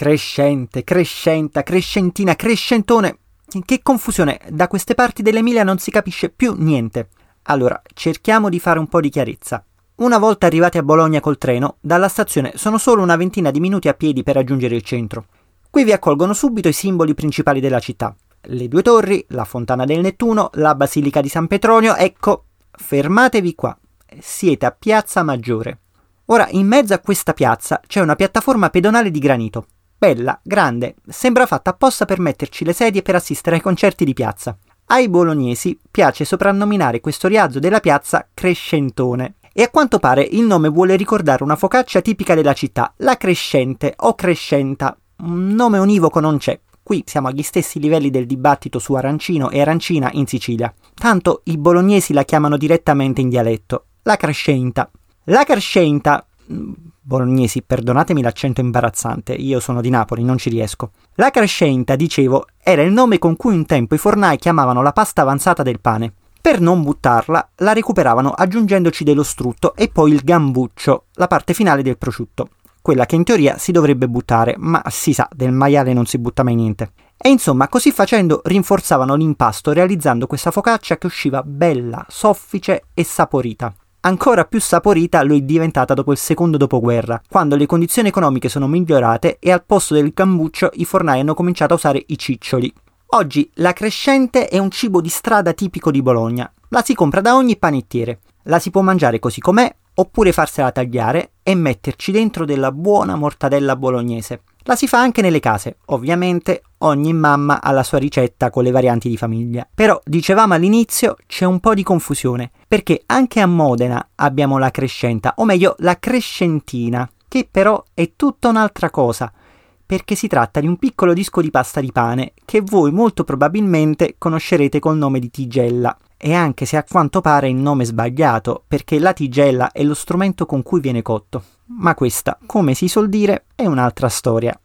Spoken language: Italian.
Crescente, crescenta, crescentina, crescentone. Che confusione, da queste parti dell'Emilia non si capisce più niente. Allora, cerchiamo di fare un po' di chiarezza. Una volta arrivati a Bologna col treno, dalla stazione sono solo una ventina di minuti a piedi per raggiungere il centro. Qui vi accolgono subito i simboli principali della città. Le due torri, la fontana del Nettuno, la basilica di San Petronio, ecco, fermatevi qua. Siete a Piazza Maggiore. Ora, in mezzo a questa piazza c'è una piattaforma pedonale di granito. Bella, grande, sembra fatta apposta per metterci le sedie per assistere ai concerti di piazza. Ai bolognesi piace soprannominare questo rialzo della piazza Crescentone. E a quanto pare il nome vuole ricordare una focaccia tipica della città, la Crescente o Crescenta. Un nome univoco non c'è. Qui siamo agli stessi livelli del dibattito su arancino e arancina in Sicilia. Tanto i bolognesi la chiamano direttamente in dialetto, la Crescenta. La Crescenta Bolognesi, perdonatemi l'accento imbarazzante, io sono di Napoli, non ci riesco. La crescenta, dicevo, era il nome con cui un tempo i fornai chiamavano la pasta avanzata del pane. Per non buttarla, la recuperavano aggiungendoci dello strutto e poi il gambuccio, la parte finale del prosciutto. Quella che in teoria si dovrebbe buttare, ma si sa, del maiale non si butta mai niente. E insomma, così facendo rinforzavano l'impasto realizzando questa focaccia che usciva bella, soffice e saporita. Ancora più saporita lo è diventata dopo il secondo dopoguerra, quando le condizioni economiche sono migliorate e al posto del cambuccio i fornai hanno cominciato a usare i ciccioli. Oggi la crescente è un cibo di strada tipico di Bologna. La si compra da ogni panettiere. La si può mangiare così com'è oppure farsela tagliare e metterci dentro della buona mortadella bolognese. La si fa anche nelle case, ovviamente ogni mamma ha la sua ricetta con le varianti di famiglia. Però dicevamo all'inizio c'è un po' di confusione, perché anche a Modena abbiamo la crescenta, o meglio la crescentina, che però è tutta un'altra cosa, perché si tratta di un piccolo disco di pasta di pane che voi molto probabilmente conoscerete col nome di tigella. E anche se a quanto pare il nome è sbagliato, perché la tigella è lo strumento con cui viene cotto. Ma questa, come si suol dire, è un'altra storia.